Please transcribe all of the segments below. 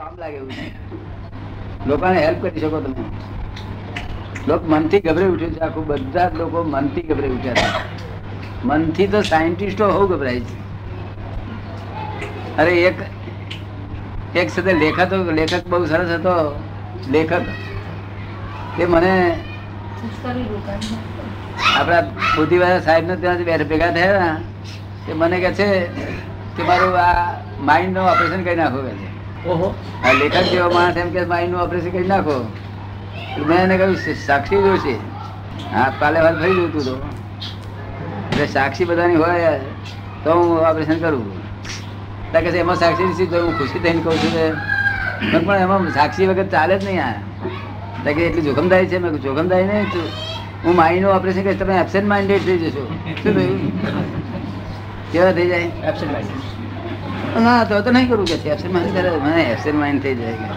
કામ લાગે લોકોને હેલ્પ કરી શકો તમે. લોક મનથી ગભરાઈ ઉઠ્યું છે. આખું બધા જ લોકો મનથી ગભરાઈ ઉઠ્યા છે. મનથી તો સાયન્ટિસ્ટો બહુ ગભરાય છે. અરે એક એક સાથે લેખક લેખક બહુ સરસ હતો. લેખક. તે મને આપણા બુદ્ધિવાળા સાહેબ ને ત્યાં ભેગા થયા. તે મને કહે છે કે મારું આ માઇન્ડનું ઓપરેશન કરી નાખો કે છે. આ લેખક જેવો માણસ એમ કે માઇન્ડનું ઓપરેશન કરી નાખો. મેં એને કહ્યું "સા- સાક્ષી જોશે. હા કાલે વાત ફરી જોતું તો એટલે સાક્ષી બધાની હોય તો હું ઓપરેશન કરું. ત્યાં કે છે, એમાં સાક્ષી નથી તો હું ખુશી થઈને કહું છું કે મેં પણ એમાં સાક્ષી વગર ચાલે જ નહીં આ. કે એટલી જોખમદારી છે? મેં જોખમદારી નહીં હું માઇન્ડનું ઓપરેશન કરીશ તમે એબસેન્ટ માઇન્ડેડ થઈ જશો. શું થયું? કેવા થઈ જાય? એબસેન્ટ માઇન્ડ ના તો તો નહીં કરું કે એબસેન્ટ માઇન્ડ કરે મને એબસેન્ટ માઇન્ડ થઈ જાય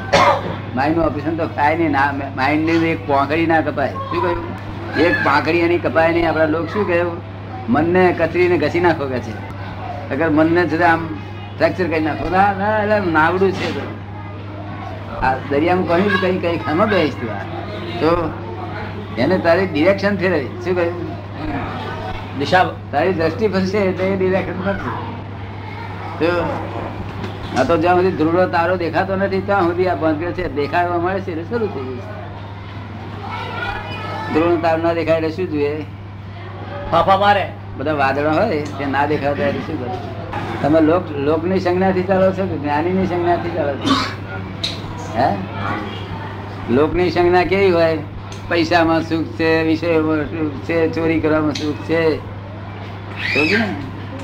માઇન્ડનું ઓપરેશન તો થાય નહીં. ના માઇન્ડની એક પાંખડી ના કપાય. શું કહ્યું? એક પાંખડી એની કપાય નહીં. આપણા લોક શું કહ્યું મનને કતરીને ઘસી નાખો કે છે. અગર મનને જુદા આમ ફ્રેક્ચર કરી નાખો. ના ના એટલે નાવડું છે આ દરિયામાં કહ્યું કઈ કઈ ખામાં બેસ તું. તો એને તારી ડિરેક્શન ફેરવી. શું કહ્યું? દિશા તારી દ્રષ્ટિ ફરશે એટલે એ ડિરેક્શન નથી તો આ તો જ્યાં સુધી ધ્રુવ તારો દેખાતો નથી ત્યાં સુધી આ બંધ છે દેખાવા મળે છે એટલે શરૂ થઈ ગયું. ધ્રુવ તારો ના દેખાય એટલે શું જોઈએ? ફાફા મારે. બધા વાદળો હોય તે ના દેખાતા એટલે શું કરે? તમે લોક લોકની સંજ્ઞાથી ચાલો છો કે જ્ઞાનીની સંજ્ઞાથી ચાલો છો? હે? લોકની સંજ્ઞા કેવી હોય? પૈસામાં સુખ છે વિષયોમાં સુખ છે ચોરી કરવામાં સુખ છે.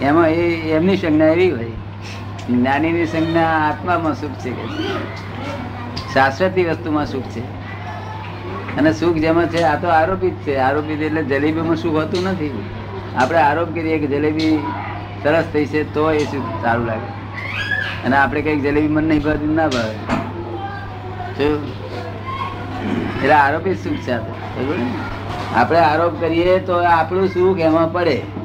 એમાં એ એમની સંજ્ઞા એવી હોય. જ્ઞાનીની સંજ્ઞા આત્મામાં સુખ છે શાશ્વતી વસ્તુમાં સુખ છે. અને સુખ જેમાં છે, આ તો આરોપિત છે. આરોપિત એટલે જલેબીમાં સુખ હોતું નથી. આપણે આરોપ કરીએ કે જલેબી સરસ થઈ છે, તો એ સુખ સારું લાગે. અને આપણે કંઈક જલેબી મન નહીં ભાવતી, ના ભાવે? એટલે આરોપિત સુખ છે. આપણે આરોપ કરીએ તો આપણું સુખ એમાં પડે.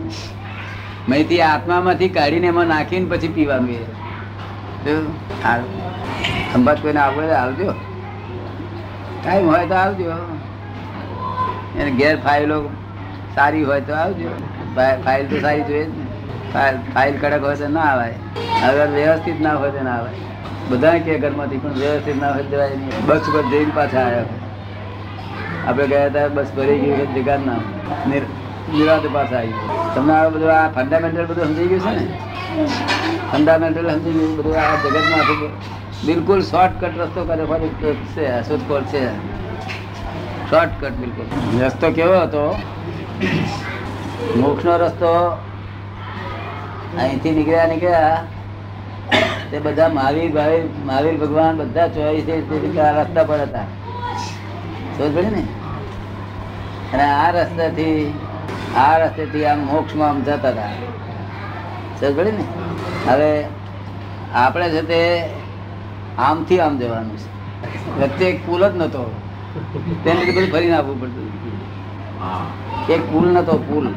મહીથી આત્મામાંથી કાઢીને એમાં નાખીને પછી પીવાનું એ. ખંભાત કોઈને આવડે આવજો. ટાઈમ હોય તો આવજો. એને ઘેર ફાઇલો સારી હોય તો આવજો. ફાઇલ તો સારી જોઈએ ફાઇલ ફાઇલ કડક હોય તો ના આવે. અગર વ્યવસ્થિત ના હોય તો ના આવે. બધા કે ઘરમાંથી પણ વ્યવસ્થિત ના હોય જવાય નહીં. બસ પર જઈને પાછા આવ્યા આપણે ગયા હતા, બસ ભરી ગઈ વખત જગા ના નિર- નિરાતે પાછા આવી ગયા. તમને આ બધું આ ફંડામેન્ટલ બધું સમજી ગયું છે ને? ફંડામેન્ટલ સમજી ગયું બધું આ જગતમાં આખું બિલકુલ શોર્ટકટ રસ્તો કરે ફરી છે, શોધખોળ છે. શોર્ટકટ બિલકુલ. રસ્તો કેવો હતો? મોક્ષનો રસ્તો અહીંથી નીકળ્યા નીકળ્યા તે બધા મહાવીર ભાવી મહાવીર ભગવાન બધા ચોવીસ રસ્તા પર હતા. સમજ પડે ને? અને આ રસ્તાથી આ રસ્તેથી આમ મોક્ષમાં આમ જતા હતા. સમજ ને? હવે આપણે છે તે આમથી આમ જવાનું છે. વચ્ચે એક પુલ જ નતો. તેને લીધે બધું ફરીને આવવું પડતું. એક પુલ નતો પુલ.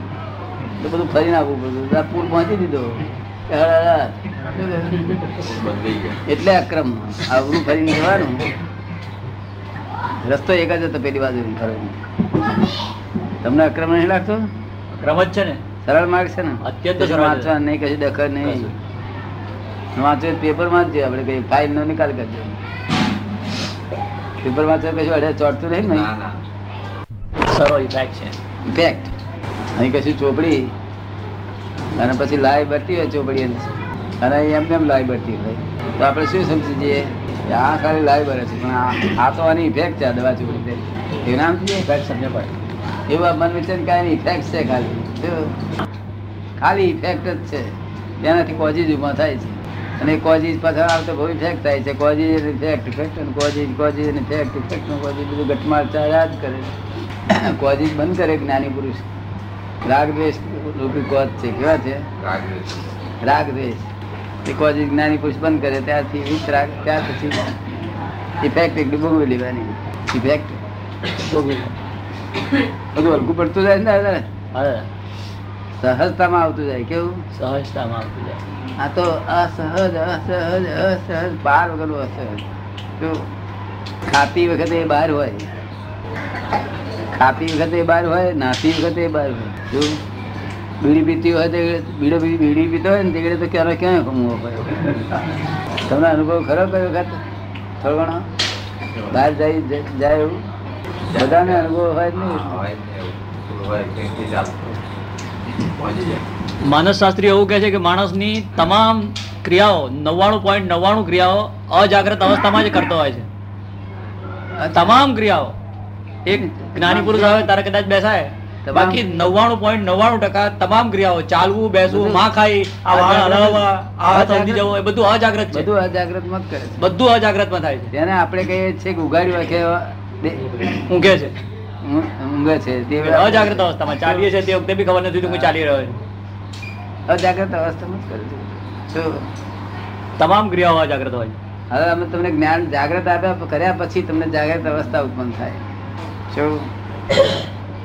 તો બધું ફરીને આવવું પડતું. આ પુલ પહોંચી દીધો. એટલે અક્રમ. આવડું ફરીને જવાનું. રસ્તો એક જ હતો પેલી બાજુ ફરવાનું. તમને અક્રમ નહીં લાગતો? ક્રમ જ છે ને? સરળ માર્ગ છે ને? અત્યંત વાંચવા નહીં કશું દખલ નહીં. વાંચો પેપરમાં જ આપણે કઈ ફાઇલ નો નિકાલ કરજો પેપર વાંચો કશું અડે ચોટતું નહીં ને સરળ ઇફેક્ટ છે. ઇફેક્ટ અહીં કશું ચોપડી. અને પછી લાઈ બરતી હોય ચોપડી. અને એમને એમ લાઈ બરતી હોય તો આપણે શું સમજી જઈએ આ ખાલી લાઈ બરે છે પણ આ- તો આની ઇફેક્ટ છે આ દવા ચોપડી. એવું નામ ઇફેક્ટ સમજે પડે એવું મન વિચન કાંઈ ઇફેક્ટ છે ખાલી. ખાલી ઇફેક્ટ જ છે. તેનાથી કોઝીજ ઊભા થાય છે. અને કોઝીજ પાછળ આવતો બહુ ઇફેક્ટ થાય છે. કોઝીજ ઇફેક્ટ ઇફેક્ટ અને કોઝીજ કોઝીજ અને ઇફેક્ટ ઇફેક્ટનું બધું ગટમાળ ચાલ્યા જ કરે કોઝીજ બંધ કરે જ્ઞાની પુરુષ. રાગ દ્વેષ રૂપી કોજ છે. કેવા છે? રાગ દ્વેષ. એ કોઝીજ જ્ઞાની પુરુષ બંધ કરે ત્યારથી વિત રાગ ત્યાર પછી ઇફેક્ટ એક ડૂબો લેવાની. ઇફેક્ટ બધું હલકું પડતું જાય ને દાદા? સહજતામાં આવતું જાય કેવું? સહજતામાં આવતું જાય. આ તો અસહજ અસહજ અસહજ પાર વગરનું અસહજ. તો ખાતી વખતે બહાર હોય. ખાતી વખતે બહાર હોય નાતી વખતે બહાર હોય. જો બીડી પીતી હોય તો બીડો બીડી પીતો હોય ને તે તો ક્યારે ક્યાં કમવો પડે? તમને અનુભવ ખરો કયો વખત? થોડો ઘણો? બહાર જાય જાય એવું? બધાને અનુભવ હોય નહીં? માનસ શાસ્ત્રી એવું. કહે છે કે માણસની તમામ ક્રિયાઓ નવ્વાણું પોઈન્ટ નવ્વાણું ક્રિયાઓ અજાગ્રત અવસ્થામાં જ કરતો હોય છે. તમામ ક્રિયાઓ એક જ્ઞાની પુરુષ આવે તારે કદાચ બેસાય બાકી નવ્વાણું પોઈન્ટ નવ્વાણું ટકા તમામ ક્રિયાઓ ચાલવું બેસવું માં ખાઈ જવું એ બધું અજાગ્રત છે. બધું અજાગ્રત મત કરે બધું અજાગ્રત અજાગ્રતમાં થાય છે. તેને આપણે કહીએ છીએ કે કે ઊંઘે છે? ઊંઘે છે તે અજાગ્રત અવસ્થામાં ચાલીએ છે તે વખતે બી ખબર નથી હું ચાલી રહ્યો છું. અજાગ્રત અવસ્થામાં જ કરે છે? તમામ ક્રિયાઓ અજાગ્રત હોય. હવે અમે તમને જ્ઞાન જાગ્રત આપ્યા કર્યા પછી તમને જાગ્રત અવસ્થા ઉત્પન્ન થાય. શું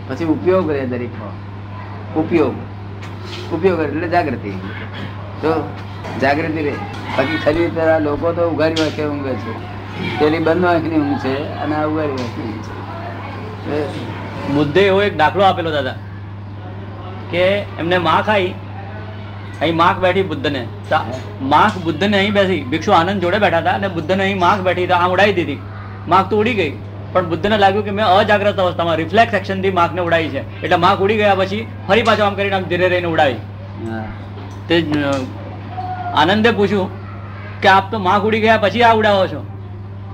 પછી ઉપયોગ રહે દરેક ઉપયોગ. ઉપયોગ એટલે જાગૃતિ. તો જાગૃતિ રહે. બાકી ખરી લોકો તો ઉઘાડી વાંખે ઊંઘે છે? પેલી બંધ વાંખની ઊંઘ છે અને આ ઉગારી વાંખની ઊંઘ છે. એ એવો એક દાખલો આપેલો દાદા કે એમને માખ આવી અહીં માખ બેઠી બુદ્ધને. માખ બુદ્ધને અહીં બેસી ભિક્ષુ આનંદ જોડે બેઠા હતા અને બુદ્ધને અહીં માખ બેઠી તો આમ ઉડાવી દીધી. માખ તો ઉડી ગઈ પણ બુદ્ધને લાગ્યું કે મેં અજાગ્રત અવસ્થામાં રિફ્લેક્સ એક્શનથી માખને ઉડાવી છે. એટલે માખ ઉડી ગયા પછી ફરી પાછો આમ કરીને આમ ધીરે રહીને ઉડાવી તે આનંદે પૂછ્યું કે આપ તો માખ ઉડી ગયા પછી આ ઉડાવો છો?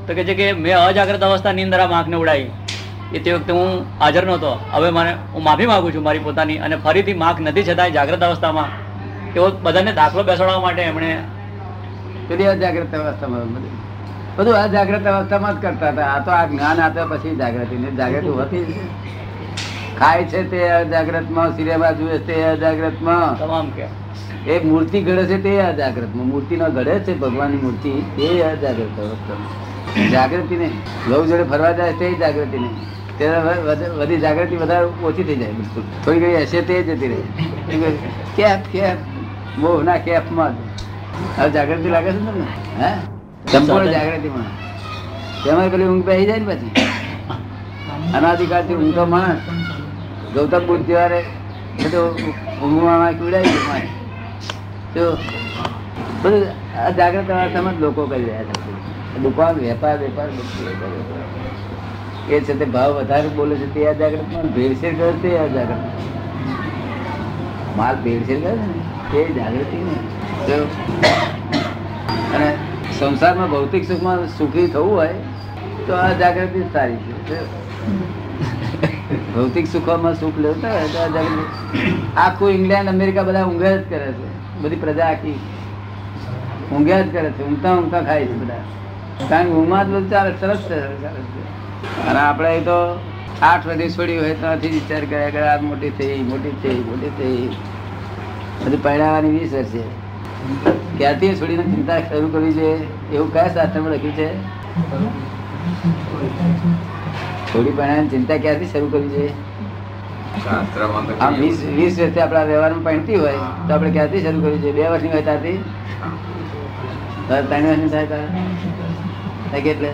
તો કે છે કે મેં અજાગ્રત અવસ્થાની અંદર આ માખને ઉડાવી એ તે વખતે હું હાજર નહોતો. હવે મને હું માફી માગું છું મારી પોતાની અને ફરીથી માખ નથી છતાંય જાગ્રત અવસ્થામાં એવો બધાને દાખલો બેસાડવા માટે એમણે પેલી અજાગ્રત અવસ્થામાં બધું. અજાગ્રત અવસ્થામાં જ કરતા હતા. આ તો આ જ્ઞાન આપ્યા પછી જાગૃતિ ને જાગૃતિ હોતી. ખાય છે તે અજાગ્રતમાં સિનેમા જુએ તે અજાગ્રતમાં. તમામ કે. એ મૂર્તિ ઘડે છે તે અજાગ્રતમાં. મૂર્તિનો ઘડે છે ભગવાનની મૂર્તિ તે અજાગ્રત અવસ્થામાં. જાગૃતિ નહીં. લવ જોડે ફરવા જાય તે જાગૃતિ નહીં. ત્યારે બધી વધી જાગૃતિ વધારે ઓછી થઈ જાય બિલકુલ. થોડી ઘણી હશે તે જતી રહે. કેફ કેફ મોહના કેફમાં હવે જાગૃતિ લાગે છે ને તમને? હે? સંપૂર્ણ જાગૃતિમાં. તેમાં પેલી ઊંઘ પહેરી જાય ને પછી? અનાધિકારથી ઊંઘતો માણસ ગૌતમ બુદ્ધ બધું ઊંઘમાં પીવડાવી ગયું તો બધું આ જાગ્રત અવસ્થામાં જ લોકો કરી રહ્યા છે. દુકાન, વેપાર વેપાર. એ છે તે ભાવ વધારે બોલે છે તે અજાગ્રત ભેળસેળ કરે તે અજાગ્રત માલ ભેળસેળ કરે ને, તે જાગૃતિ ને અને સંસારમાં ભૌતિક સુખમાં સુખી થવું હોય તો આ જાગૃતિ સારી છે. ભૌતિક સુખમાં સુખ લેતા હોય તો આ જાગૃતિ. આખું ઇંગ્લેન્ડ, અમેરિકા બધા ઊંઘે જ કરે છે. બધી પ્રજા આખી ઊંઘ્યા જ કરે છે ઊંઘતા ઊંઘતા ખાય છે બધા. કારણ કે ઊંઘમાં જ બધું ચાલે સરસ છે અને આપણે એ તો આઠ વધી છોડી હોય ત્યાંથી વિચાર કર્યા કે આ મોટી થઈ મોટી થઈ મોટી થઈ. બધી પહેરાવાની વીસ વર્ષે ક્યાંથી છોડીને ચિંતા શરૂ કરવી છે એવું કયા શાસ્ત્રમાં લખ્યું છે? છોડી પહેરાવાની ચિંતા ક્યાંથી શરૂ કરવી છે? આમ વીસ વીસ વર્ષથી આપણા વ્યવહારમાં પહેણતી હોય તો આપણે ક્યાંથી શરૂ કરવી છે? બે વર્ષની હોય ત્યાંથી ત્રણ વર્ષની થાય થાય કેટલે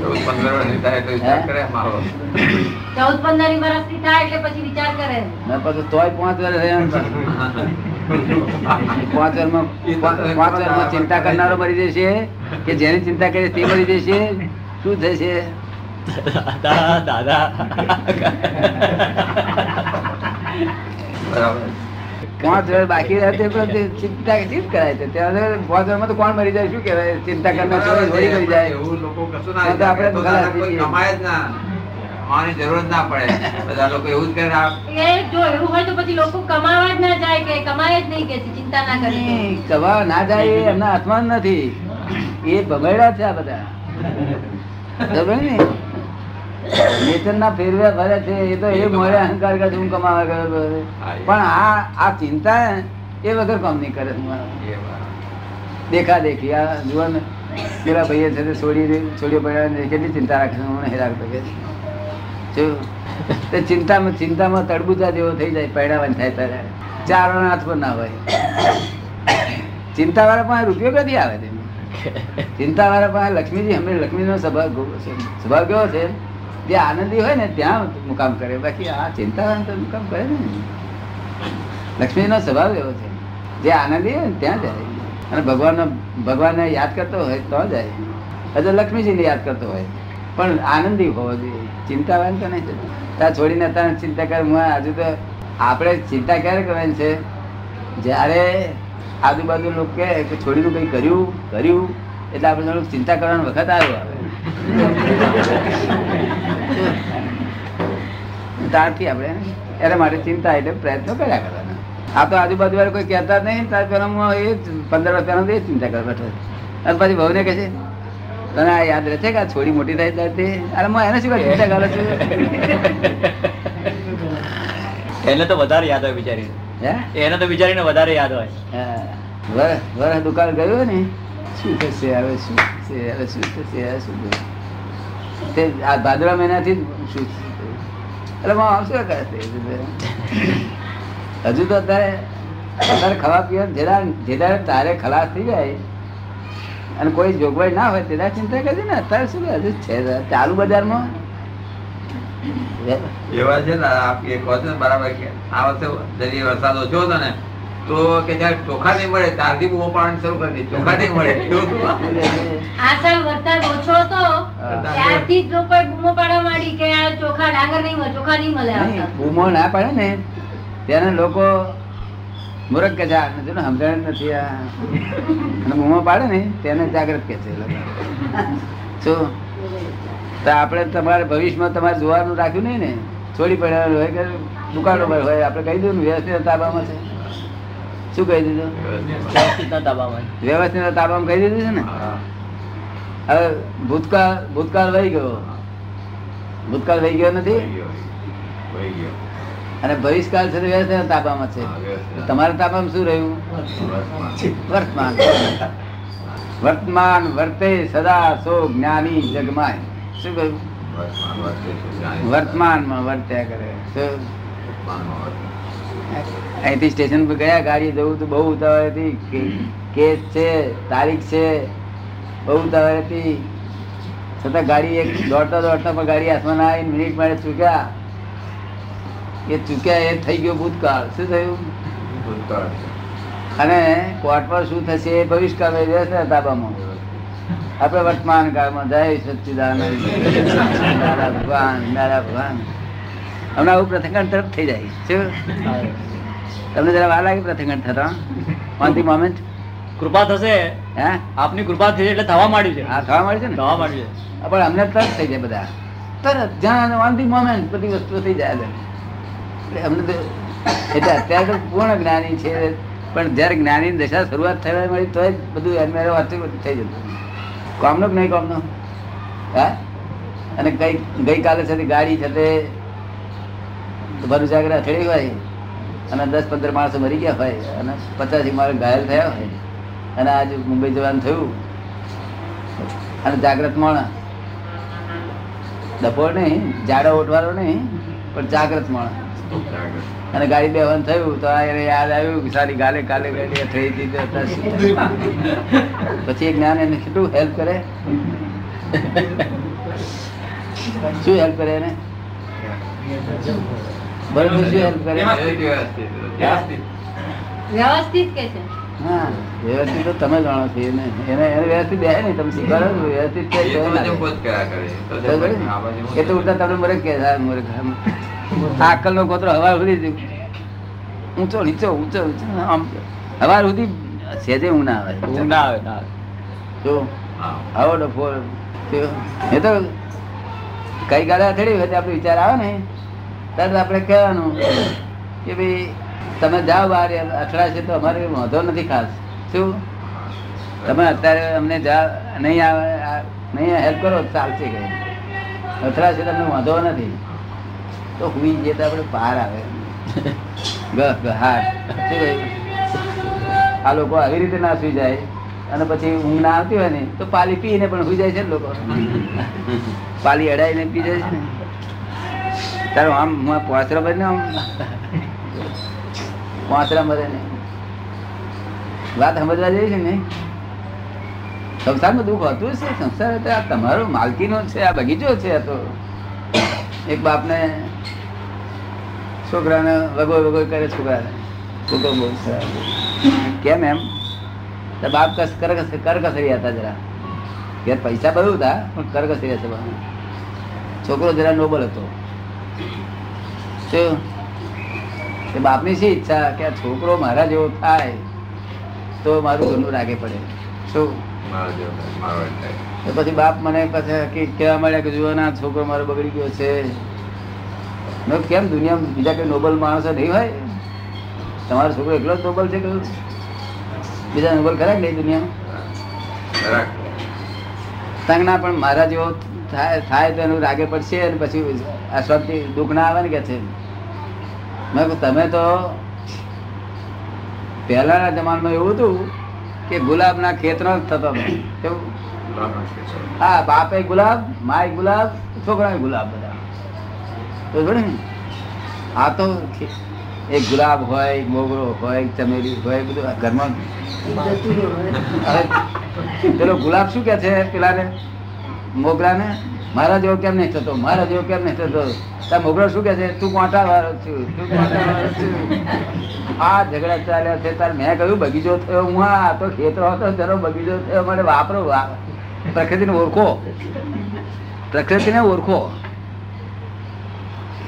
ચૌદ પંદર વર્ષની થાય તો વિચાર કરે મારો. ચૌદ પંદર વર્ષની થાય એટલે પછી વિચાર કરે. ના પછી તોય પાંચ વર્ષ રહ્યા પાંચ વર્ષમાં પાંચ પાંચ વર્ષમાં ચિંતા કરનારો મરી જશે કે જેની ચિંતા કરે તે મરી જશે? શું થશે? દાદા દાદા. બરાબર. પાંચ વર્ષ બાકી રહે તે પણ ચિંતા કરાય છે. ત્યાં પાંચ વર્ષમાં તો કોણ મરી જાય શું કહેવાય? ચિંતા કરનાર ચોવીસ વળી કરી જાય. એવું લોકો કશું ના આપણે તો ખલાસ કોઈ થઈ જઈએ. કમાય જ ના. કમાવાની જરૂર જ ના પડે. બધા લોકો એવું જ કરે એ જો એવું હોય તો પછી લોકો કમાવા જ ના જાય કે કમાય જ નહીં કે ચિંતા ના કરે તો. ના જાય એમના હાથમાં નથી. એ ભમેડા છે આ બધા. બરાબર ને? નેચર ના ફેરવે ભરે છે એ તો એ મોડે અહંકાર કરે છે, હું કમાવા ગયો પણ આ આ ચિંતા એ વગર કામ નહીં કરે દેખા દેખી આ જુઓ ને. પેલા ભાઈએ છે છોડી છોડીઓ પડ્યા કેટલી ચિંતા રાખે છે હું રાખતો કે શું? તે ચિંતામાં ચિંતામાં તડબુજા જેવો થઈ જાય પૈડાવાની થાય ત્યારે. ચાર હાથ પણ ના હોય. ચિંતા વાળા પણ રૂપિયો કદી આવે તેમ ચિંતા વાળા પાસે લક્ષ્મીજી હમણાં લક્ષ્મીનો સ્વભાવ સ્વભાવ કેવો છે? જે આનંદી હોય ને ત્યાં મુકામ કરે. બાકી આ ચિંતા તો મુકામ કરે ને. લક્ષ્મીનો સ્વભાવ એવો છે. જે આનંદી હોય ને ત્યાં જાય. અને ભગવાનનો, ભગવાનને યાદ કરતો હોય તો જાય. હજુ લક્ષ્મીજીને યાદ કરતો હોય. પણ આનંદી હોવો જોઈએ. ચિંતાવાન તો નહીં ત્યાં છોડીને ત્યાં ચિંતા કર. હું હજુ તો, આપણે ચિંતા ક્યારે કરવાની છે? જ્યારે આજુબાજુ લોકો કે છોડીનું કંઈ કર્યું કર્યું, એટલે આપણે ચિંતા કરવાનો વખત આવ્યો આવે. ત્યારથી આપણે એના માટે ચિંતા એટલે પ્રયત્નો કર્યા કરવાના. આ તો આજુબાજુ વાળા કોઈ કહેતા જ નહીં તાર પહેલા હું એ પંદર વર્ષ પહેલા એ ચિંતા કરવા બેઠો અને પછી બહુને કહે છે તને આ યાદ રહે છે કે આ છોડી મોટી થાય ત્યારથી અરે હું એને શું ચિંતા કરું છું. એને તો વધારે યાદ હોય બિચારી. હે? એને તો બિચારીને વધારે યાદ હોય. હા. વર વર દુકાન ગયું ને શું થશે હવે શું થશે હવે શું થશે હવે શું થશે? તે આ ભાદરા મહિનાથી શું? એટલે હું આવશે હજુ તો અત્યારે અત્યારે ખાવા પીવા જેદાર જેદાર તારે ખલાસ થઈ જાય અને કોઈ જોગવાઈ ના હોય તેના ચિંતા કરજે ને અત્યારે શું હજુ છે ચાલુ બજારમાં એવા છે ને આપ એક બરાબર કે આ વખતે વરસાદ ઓછો હતો ને તો કે જયારે ચોખા નહીં મળે ત્યારથી બહુ પાણી શરૂ કરી. ચોખા નહીં મળે. એવું હતું. આ સાલ વરસાદ ઓછો હતો ત્યારથી જ લોકોએ બૂમો પાડવા માંડી કે ચોખા ડાંગર નહીં મળે ચોખા નહીં મળે. બૂમો ના પાડે ને. ત્યારે લોકો મૂરખ કે છે નથી જો ને સમજણ નથી આ. અને બૂમો પાડે ને તેને જાગૃત કે છે શું? તો આપણે તમારે ભવિષ્યમાં તમારે જોવાનું રાખ્યું નહીં ને? છોડી પડે હોય કે દુકાનો હોય આપણે કહી દઉં ને વ્યવસ્થિત તાબામાં છે. શું કહી દીધું? વ્યવસ્થિત તાબામાં. કહી દીધું છે ને. હવે ભૂતકાળ ભૂતકાળ વહી ગયો. ભૂતકાળ વહી ગયો નથી. અને ભવિષ્યકાળ છે વ્યવસ્થિત તાબામાં છે. તમારા તાબામાં શું રહ્યું? વર્તમાન. વર્તમાન. વર્તે સદા સો જ્ઞાની જગમાય. શું કહ્યું? વર્તમાન વર્તે વર્તમાનમાં વર્ત્યા કરે. શું? અહીંથી સ્ટેશન પર ગયા ગાડી જવું તો બહુ ઉતાવળ હતી. કેસ છે તારીખ છે બહુ ઉતાવળ હતી. છતાં ગાડી એક દોડતા દોડતા પણ ગાડી હાથમાં ના મિનિટ માટે ચૂક્યા. એ ચૂક્યા એ થઈ ગયો ભૂતકાળ. શું થયું? ભૂતકાળ. અને કોર્ટમાં પર શું થશે એ ભવિષ્યકાળ રહેશે તાબામાં? આપણે વર્તમાન કાળમાં જય સચ્ચિદાનંદ દાદા ભગવાન દાદા ભગવાન. હમણાં આવું પ્રથંગણ તરફ થઈ જાય. શું? તમને જરા વાર લાગે પ્રથંગણ થતા? ઓન ધી મોમેન્ટ કૃપા થશે. હે? આપની કૃપા થઈ એટલે થવા માંડ્યું છે. આ થવા માંડ્યું છે ને? થવા માંડ્યું છે. પણ અમને તરત થઈ જાય બધા. તરત જ્યાં ઓન ધી મોમેન્ટ બધી વસ્તુઓ થઈ જાય એટલે અમને તો એટલે અત્યારે તો પૂર્ણ જ્ઞાની છે પણ જ્યારે જ્ઞાની દશા શરૂઆત થવા મળી તો જ બધું એમ મેરે વાંચું બધું થઈ જતું. કામનો કે નહીં કામનો? હા? અને ગઈ ગઈકાલે છે ગાડી છે તે ભરૂચ આગળ અથડી હોય અને દસ પંદર માણસો મરી ગયા હોય અને પચાસ માણસ ઘાયલ થયા હોય અને આજે મુંબઈ જવાનું થયું. અને જાગ્રત માણસ. ડપોર નહીં, જાડો ઓટવાળો નહીં, પણ જાગ્રત માણસ. અને ગાડી બેવાનું થયું તો એને યાદ આવ્યું કે સારી ગાલે કાલે ગાડી થઈ હતી? પછી એક જ્ઞાન એને કેટલું હેલ્પ કરે? શું હેલ્પ કરે એને? બરોબર શું હેલ્પ કરે વ્યવસ્થિત, વ્યવસ્થિત. વ્યવસ્થિત. વ્યવસ્થિત કે છે હા વ્યવસ્થિત તો તમે જાણો છો એને એને એને વ્યવસ્થિત બે નહીં તમે શીખવાડો ને વ્યવસ્થિત છે એ તો તો ના બધું રહે. પોત કર્યા કરે. તો જ બરોબર ને? આ બાજુ એ તો ઉલટા તમને મરે કે મરે કે આ અક્કલ નો ગોત્રો હવાર સુધી ઊંચો નીચો ઊંચો નીચો આમ હવા સુધી સેજે ઊંઘ ના આવે ઊંઘ ના આવે ના તો. આવો ડફો એ તો કઈ ગાડા અથડી હોય આપણે વિચાર આવે ને તરત આપણે કહેવાનું કે ભાઈ, તમે જાઓ બહાર અથડાશે તો અમારે વાંધો નથી ખાસ. શું? તમે અત્યારે અમને જા, નહીં આવે નહીં હેલ્પ કરો, ચાલશે કે અથડાશે તમને વાંધો નથી. તો હુઈ જે તો આપણે બહાર આવે. ગહાટ શું આ લોકો આવી રીતે ના સુઈ જાય. અને પછી ઊંઘ ના આવતી હોય ને, તો પાલી પીને પણ સુઈ જાય છે ને લોકો. પાલી અડાઈને પી જાય છે ને. તારો આમ, હું પોસરા બને આમ પોસરા મરે ને વાત સમજવા જેવી છે ને? સંસારમાં દુઃખ હતું છે. સંસાર આ તમારો માલકીનો છે, આ બગીચો છે, આ તો. એક બાપને છોકરાને વગો વગો કરે છોકરાને ખરાબ. કેમ એમ? તો બાપ કસ કર કરકસરી હતા જરા. ઘેર પૈસા બધું હતા પણ કરકસરી હતા. છોકરો જરા નોબલ હતો. શું બાપની શી ઈચ્છા કે આ છોકરો મારા જેવો થાય તો મારું ઘરનું રાગે પડે. શું? પછી બાપ મને પછી કહેવા મળ્યા કે જુઓ ના છોકરો મારો બગડી ગયો છે. મેં કેમ દુનિયામાં બીજા કોઈ નોબલ માણસો નહીં હોય? તમારો છોકરો એકલો જ નોબલ છે કહ્યું બીજા નોબલ ખરા નહીં દુનિયામાં? બરાબર. ના પણ મારા જેવો થાય થાય તો એનું રાગે પડશે અને પછી અસ્વસ્થી દુઃખ ના આવે ને કે છે. મેં તમે તો પહેલાના જમાનામાં એવું હતું કે ગુલાબના ખેતરો જ થતો હતો. હા બાપે ગુલાબ માય ગુલાબ છોકરા ગુલાબ બધા. તો ને? આ તો એક ગુલાબ હોય મોગરો હોય ચમેલી હોય બધું ઘરમાં પેલો ગુલાબ શું કે છે પેલાને? મોગરાને મારા જેવો કેમ નહીં થતો? મારા જેવો કેમ નહીં થતો? તાર મોગરો શું કે છે? તું કોટા વાળો છું. તું કોટા વાળો છું. આ ઝઘડા ચાલ્યા છે. તાર મેં કહ્યું બગીચો થયો? હું આ તો ખેતર હતો જરો બગીચો થયો. મને વાપરો પ્રકૃતિને ઓળખો. પ્રકૃતિને ઓળખો.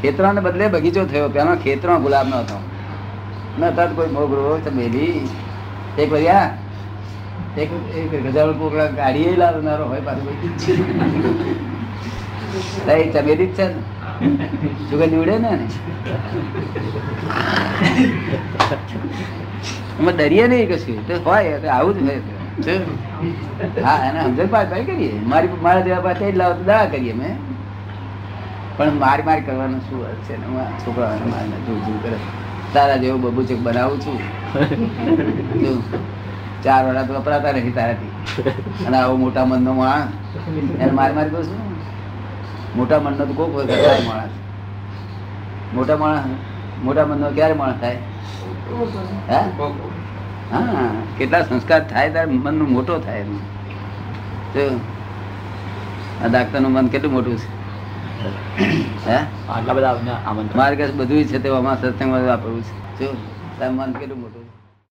ખેતરાને બદલે બગીચો થયો. પેલો ખેતરો ગુલાબ નો હતો. ન કોઈ મોગરો ચમેલી એક વર્યા એક એક ગજાળ કોકડા ગાડીએ લાવનારો હોય પાછું કોઈ. તો એ ચમેલી જ છે ને? સુગંધ ઉડે ને અમે ડરીએ નહીં કશું. તો હોય, તો આવું જ હોય. હા, એને સમજણ પાડ કરીએ. મારી મારા જેવા પાસે જ લાવ દવા કરીએ મેં પણ માર માર કરવાનું શું છે છોકરાઓને મારીને જું જું કરે. તારા જેવું બબુચક બનાવું છું. ચાર વાળા તો વપરાતા નથી તારાથી. અને આવો મોટા મનનો માણસ. એને મારી મારી દઉં છું. મોટા મનનો તો કોક હોય કદાચ માણસ. મોટા માણસ મોટા મનનો ક્યારે માણસ થાય? હા? કેટલા સંસ્કાર થાય ત્યારે મન મોટો થાય એનું. જો આ ડાક્ટરનું મન કેટલું મોટું છે? હે? આટલા બધા આમંત્રણ. મારે બધું છે તે આમાં સત્સંગમાં વાપરવું છે. જો તારું મન કેટલું મોટું